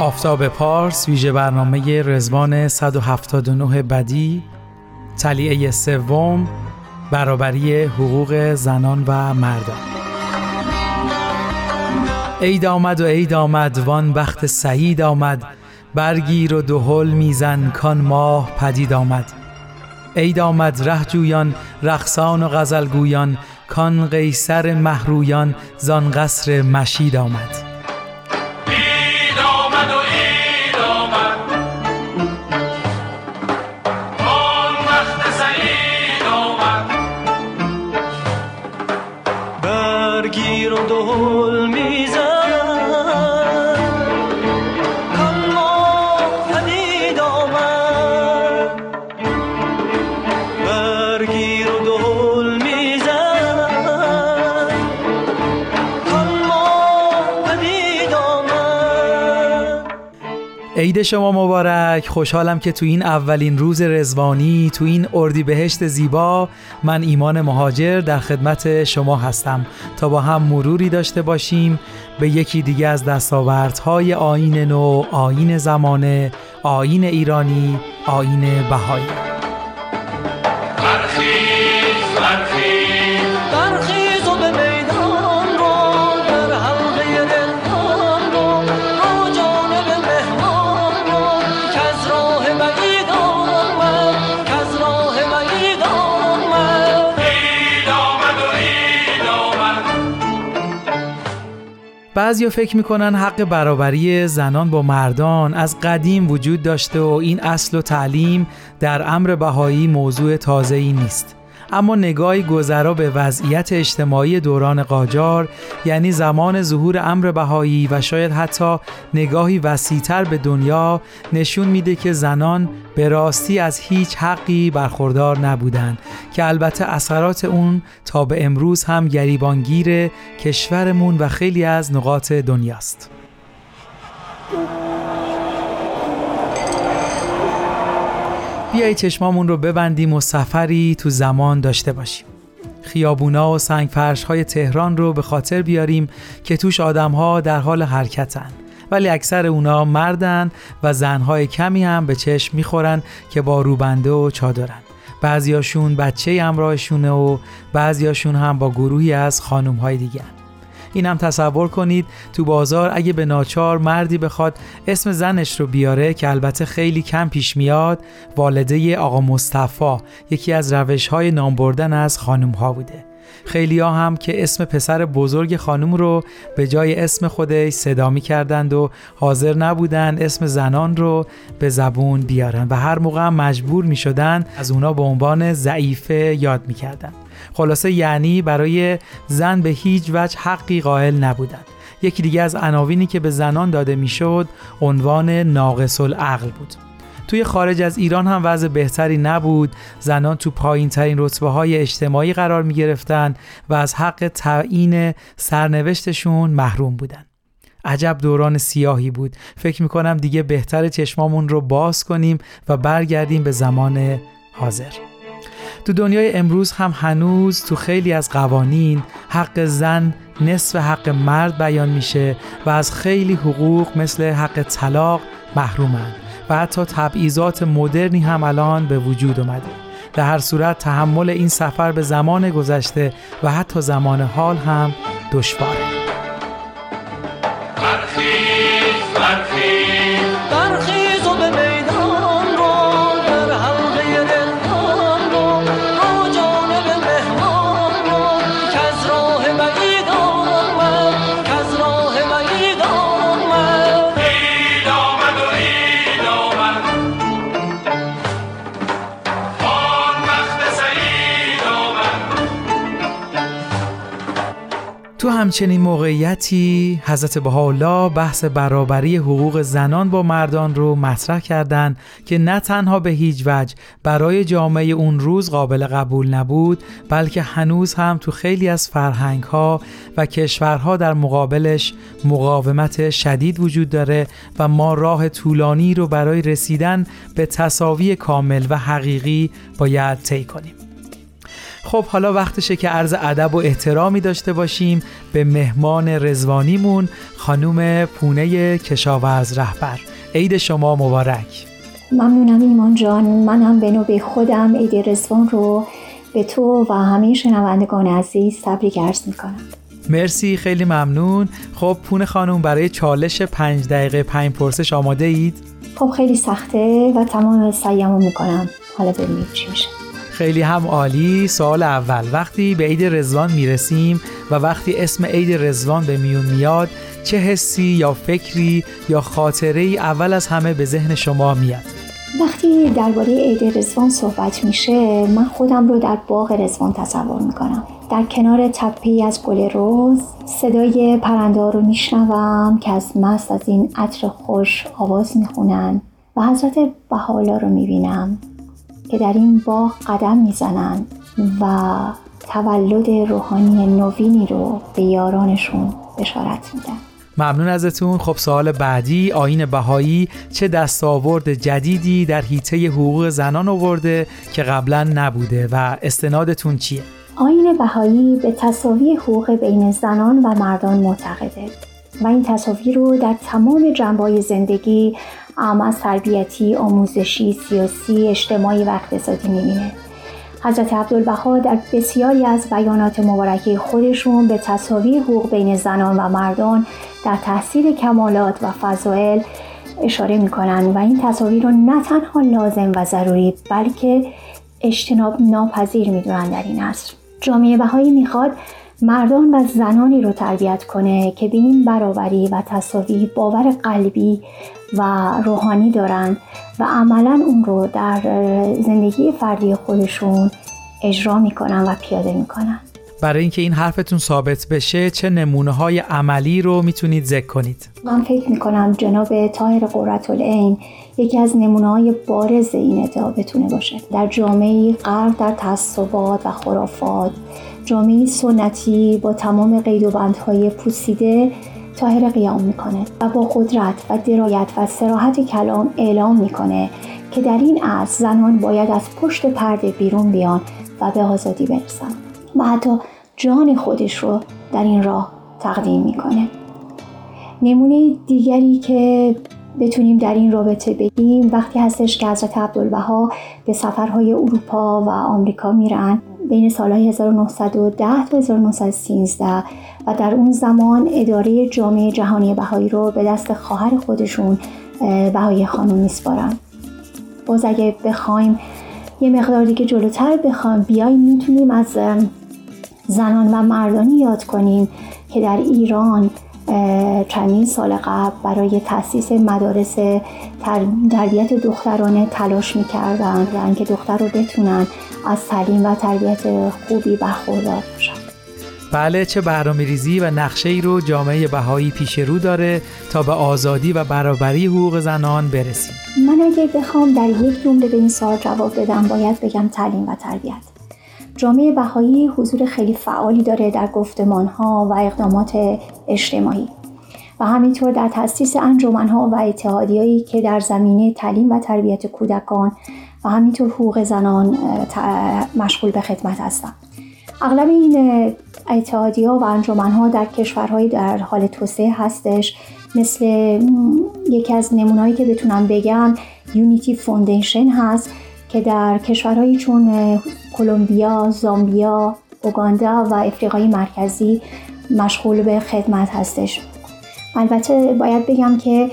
آفتاب پارس ویژه برنامه رزوان 179 بدی تلیعه سوم برابری حقوق زنان و مردان. عید آمد و عید آمد وان بخت سعید آمد برگیر و دهل میزن کان ماه پدید آمد. عید آمد ره جویان رقصان و غزلگویان کان قیصر محرویان زان قصر مشید آمد. برگیر و دهل میزن عید شما مبارک. خوشحالم که تو این اولین روز رزوانی تو این اردی بهشت زیبا من ایمان مهاجر در خدمت شما هستم. تا با هم مروری داشته باشیم به یکی دیگه از دستاوردهای آین نو آین زمانه آین ایرانی آین بهایی. بعضیا فکر می‌کنن حق برابری زنان با مردان از قدیم وجود داشته و این اصل و تعلیم در امر بهایی موضوع تازه ای نیست. اما نگاهی گذرا به وضعیت اجتماعی دوران قاجار یعنی زمان ظهور امر بهایی و شاید حتی نگاهی وسیعتر به دنیا نشون میده که زنان به راستی از هیچ حقی برخوردار نبودند که البته اثرات اون تا به امروز هم گریبانگیر کشورمون و خیلی از نقاط دنیاست. بیایی چشمامون رو ببندیم و سفری تو زمان داشته باشیم. خیابونا و سنگ های تهران رو به خاطر بیاریم که توش آدم ها در حال حرکتن. ولی اکثر اونا مردن و زنهای کمی هم به چشم می‌خورن که با روبنده و چادرن. بعضیاشون بچه همراهشونه و بعضیاشون هم با گروهی از خانوم های دیگه این هم تصور کنید تو بازار اگه به ناچار مردی بخواد اسم زنش رو بیاره که البته خیلی کم پیش میاد والده آقا مصطفی یکی از روش های نام بردن از خانم ها بوده. خیلی ها هم که اسم پسر بزرگ خانم رو به جای اسم خودش صدا می کردند و حاضر نبودن اسم زنان رو به زبون بیارن و هر موقع مجبور می شدن از اونا به عنوان ضعیفه یاد می کردن. خلاصه یعنی برای زن به هیچ وجه حقی قائل نبودند. یکی دیگه از عناوینی که به زنان داده می‌شد عنوان ناقص العقل بود. توی خارج از ایران هم وضع بهتری نبود. زنان تو پایین ترین رتبه های اجتماعی قرار می گرفتن و از حق تعیین سرنوشتشون محروم بودن. عجب دوران سیاهی بود. فکر کنم دیگه بهتر چشمامون رو باز کنیم و برگردیم به زمان حاضر. تو دنیای امروز هم هنوز تو خیلی از قوانین حق زن نصف حق مرد بیان میشه و از خیلی حقوق مثل حق طلاق محرومند و حتی تبعیضات مدرنی هم الان به وجود اومده. در هر صورت تحمل این سفر به زمان گذشته و حتی زمان حال هم دشواره. همچنین موقعیتی حضرت بهاءالله بحث برابری حقوق زنان با مردان رو مطرح کردند که نه تنها به هیچ وجه برای جامعه اون روز قابل قبول نبود بلکه هنوز هم تو خیلی از فرهنگ ها و کشورها در مقابلش مقاومت شدید وجود داره و ما راه طولانی رو برای رسیدن به تصاوی کامل و حقیقی باید طی کنیم. خب حالا وقتشه که عرض ادب و احترامی داشته باشیم به مهمان رزوانیمون خانوم پونه کشاورز رهبر. عید شما مبارک. ممنونم ایمان جان. منم به نوبه خودم عید رزوان رو به تو و همه شنوندگان عزیز تبریک عرض می‌کنم. مرسی خیلی ممنون. خب پونه خانوم برای چالش پنج دقیقه پنج پرسش آماده اید؟ خب خیلی سخته و تمام سعیمو می‌کنم. حالا ببینید چی میشه. خیلی هم عالی. سوال اول وقتی به عید رزوان می‌رسیم و وقتی اسم عید رزوان به میون میاد چه حسی یا فکری یا خاطره ای اول از همه به ذهن شما میاد؟ وقتی درباره عید رزوان صحبت میشه من خودم رو در باغ رزوان تصور می‌کنم. در کنار تپه از گل روز صدای پرنده رو میشنوم که از مست از این عطر خوش آواز می‌خونن و حضرت بحالا رو می‌بینم. که در این باغ قدم می‌زنن و تولد روحانی نوینی رو به یارانشون بشارت میدن ممنون ازتون خب سوال بعدی آین بهایی چه دستاورد جدیدی در حیطه حقوق زنان آورده که قبلا نبوده و استنادتون چیه؟ آین بهایی به تصاوی حقوق بین زنان و مردان معتقده و این تصاوی رو در تمام جنبای زندگی اما از تربیتی، آموزشی، سیاسی، اجتماعی و اقتصادی می‌بینه. حضرت عبدالبها در بسیاری از بیانات مبارکه خودشون به تصاوی حقوق بین زنان و مردان در تحصیل کمالات و فضائل اشاره می‌کنن و این تصاویر رو نه تنها لازم و ضروری بلکه اجتناب ناپذیر می‌دونن در این عصر. جامعه بهایی می‌خواد مردان و زنانی رو تربیت کنه که به این برابری و تصاوی باور قلبی و روحانی دارند و عملا اون رو در زندگی فردی خودشون اجرا می‌کنن و پیاده می‌کنن. برای اینکه این حرفتون ثابت بشه چه نمونه های عملی رو می‌تونید ذکر کنید؟ من فکر می‌کنم جناب تاهر قررت العین یکی از نمونه های بارز این ادعا بتونه باشه. در جامعه غرق در تعصبات و خرافات جامعه سنتی با تمام قید و بندهای پوسیده تاهر قیام می‌کنه و با قدرت و درایت و سراحت کلام اعلام می‌کنه که در این عصر زنان باید از پشت پرده بیرون بیان و به آزادی برسن و حتی جان خودش رو در این راه تقدیم می‌کنه. نمونه دیگری که بتونیم در این رابطه بگیم. وقتی هستش که حضرت عبدالبها به سفرهای اروپا و آمریکا میرن بین سالهای 1910 تا 1913 و در اون زمان اداره جامعه جهانی بهایی رو به دست خواهر خودشون بهایی خانم میسپارن. باز اگه بخوایم یه مقدار دیگه جلوتر بخوایم بیایم می‌تونیم از زنان و مردانی یاد کنیم که در ایران چندین سال قبل برای تاسیس مدارس تربیت دخترانه تلاش می‌کردن و که دختر رو بتونن از تعلیم و تربیت خوبی برخوردار باشن. بله چه برنامه ریزی و نقشه ای رو جامعه بهایی پیش رو داره تا به آزادی و برابری حقوق زنان برسیم. من اگه بخوام در یک جمله به این سوال جواب بدم باید بگم تعلیم و تربیت. جامعه بهایی حضور خیلی فعالی داره در ها و اقدامات اجتماعی و همینطور در تاسیس ها و اتحادیهایی که در زمینه تعلیم و تربیت کودکان و همینطور حقوق زنان مشغول به خدمت هستند. اغلب این اتحادی ها و ها در کشورهای در حال توسعه هستش مثل یکی از نمونهایی که بتونم بگم یونیتی فوندیشن هست که در کشورهایی چون کلمبیا، زامبیا، اوگاندا و افریقای مرکزی مشغول به خدمت هستش البته باید بگم که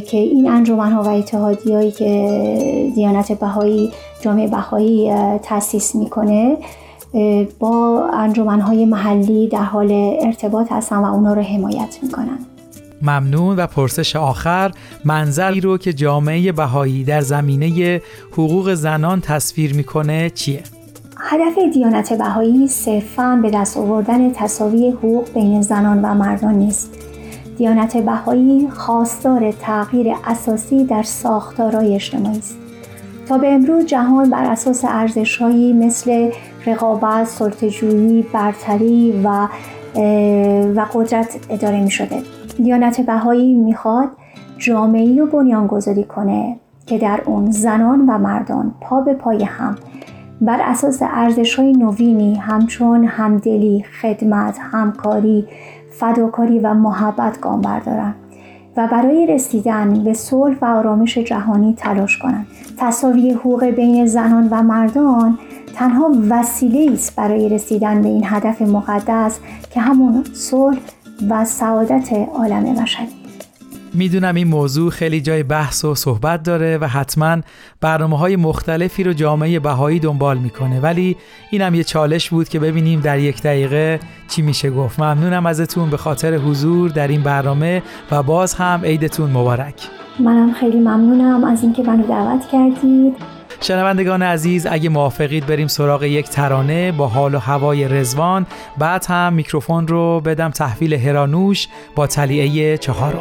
که این انجمن ها و اتحادی هایی که دیانت بهایی جامعه بهایی تاسیس می‌کنه با انجمن های محلی در حال ارتباط هستن و اونا رو حمایت می‌کنن ممنون و پرسش آخر منظری رو که جامعه بهایی در زمینه حقوق زنان تصویر می‌کنه چیه؟ هدف دیانت بهایی صرفا به دست آوردن تصاوی حقوق بین زنان و مردان نیست. دیانت بهایی خواستار تغییر اساسی در ساختارهای اجتماعی است. تا به امروز جهان بر اساس ارزشهایی مثل رقابت، سلطه‌جویی، برتری و و قدرت اداره می شده. دیانت بهایی می‌خواد جامعه رو بنیانگذاری کنه که در اون زنان و مردان پا به پای هم بر اساس ارزش های نوینی همچون همدلی، خدمت، همکاری، فداکاری و محبت گام بردارند و برای رسیدن به صلح و آرامش جهانی تلاش کنند. تصاوی حقوق بین زنان و مردان تنها وسیله است برای رسیدن به این هدف مقدس که همون صلح و سعادت عالم بشری می‌دونم این موضوع خیلی جای بحث و صحبت داره و حتما برنامه های مختلفی رو جامعه بهایی دنبال می‌کنه. ولی اینم یه چالش بود که ببینیم در یک دقیقه چی میشه گفت. ممنونم ازتون به خاطر حضور در این برنامه و باز هم عیدتون مبارک. منم خیلی ممنونم از اینکه منو دعوت کردید. شنوندگان عزیز اگه موافقید بریم سراغ یک ترانه با حال و هوای رزوان بعد هم میکروفون رو بدم تحویل هرانوش با تلیعه چهارم.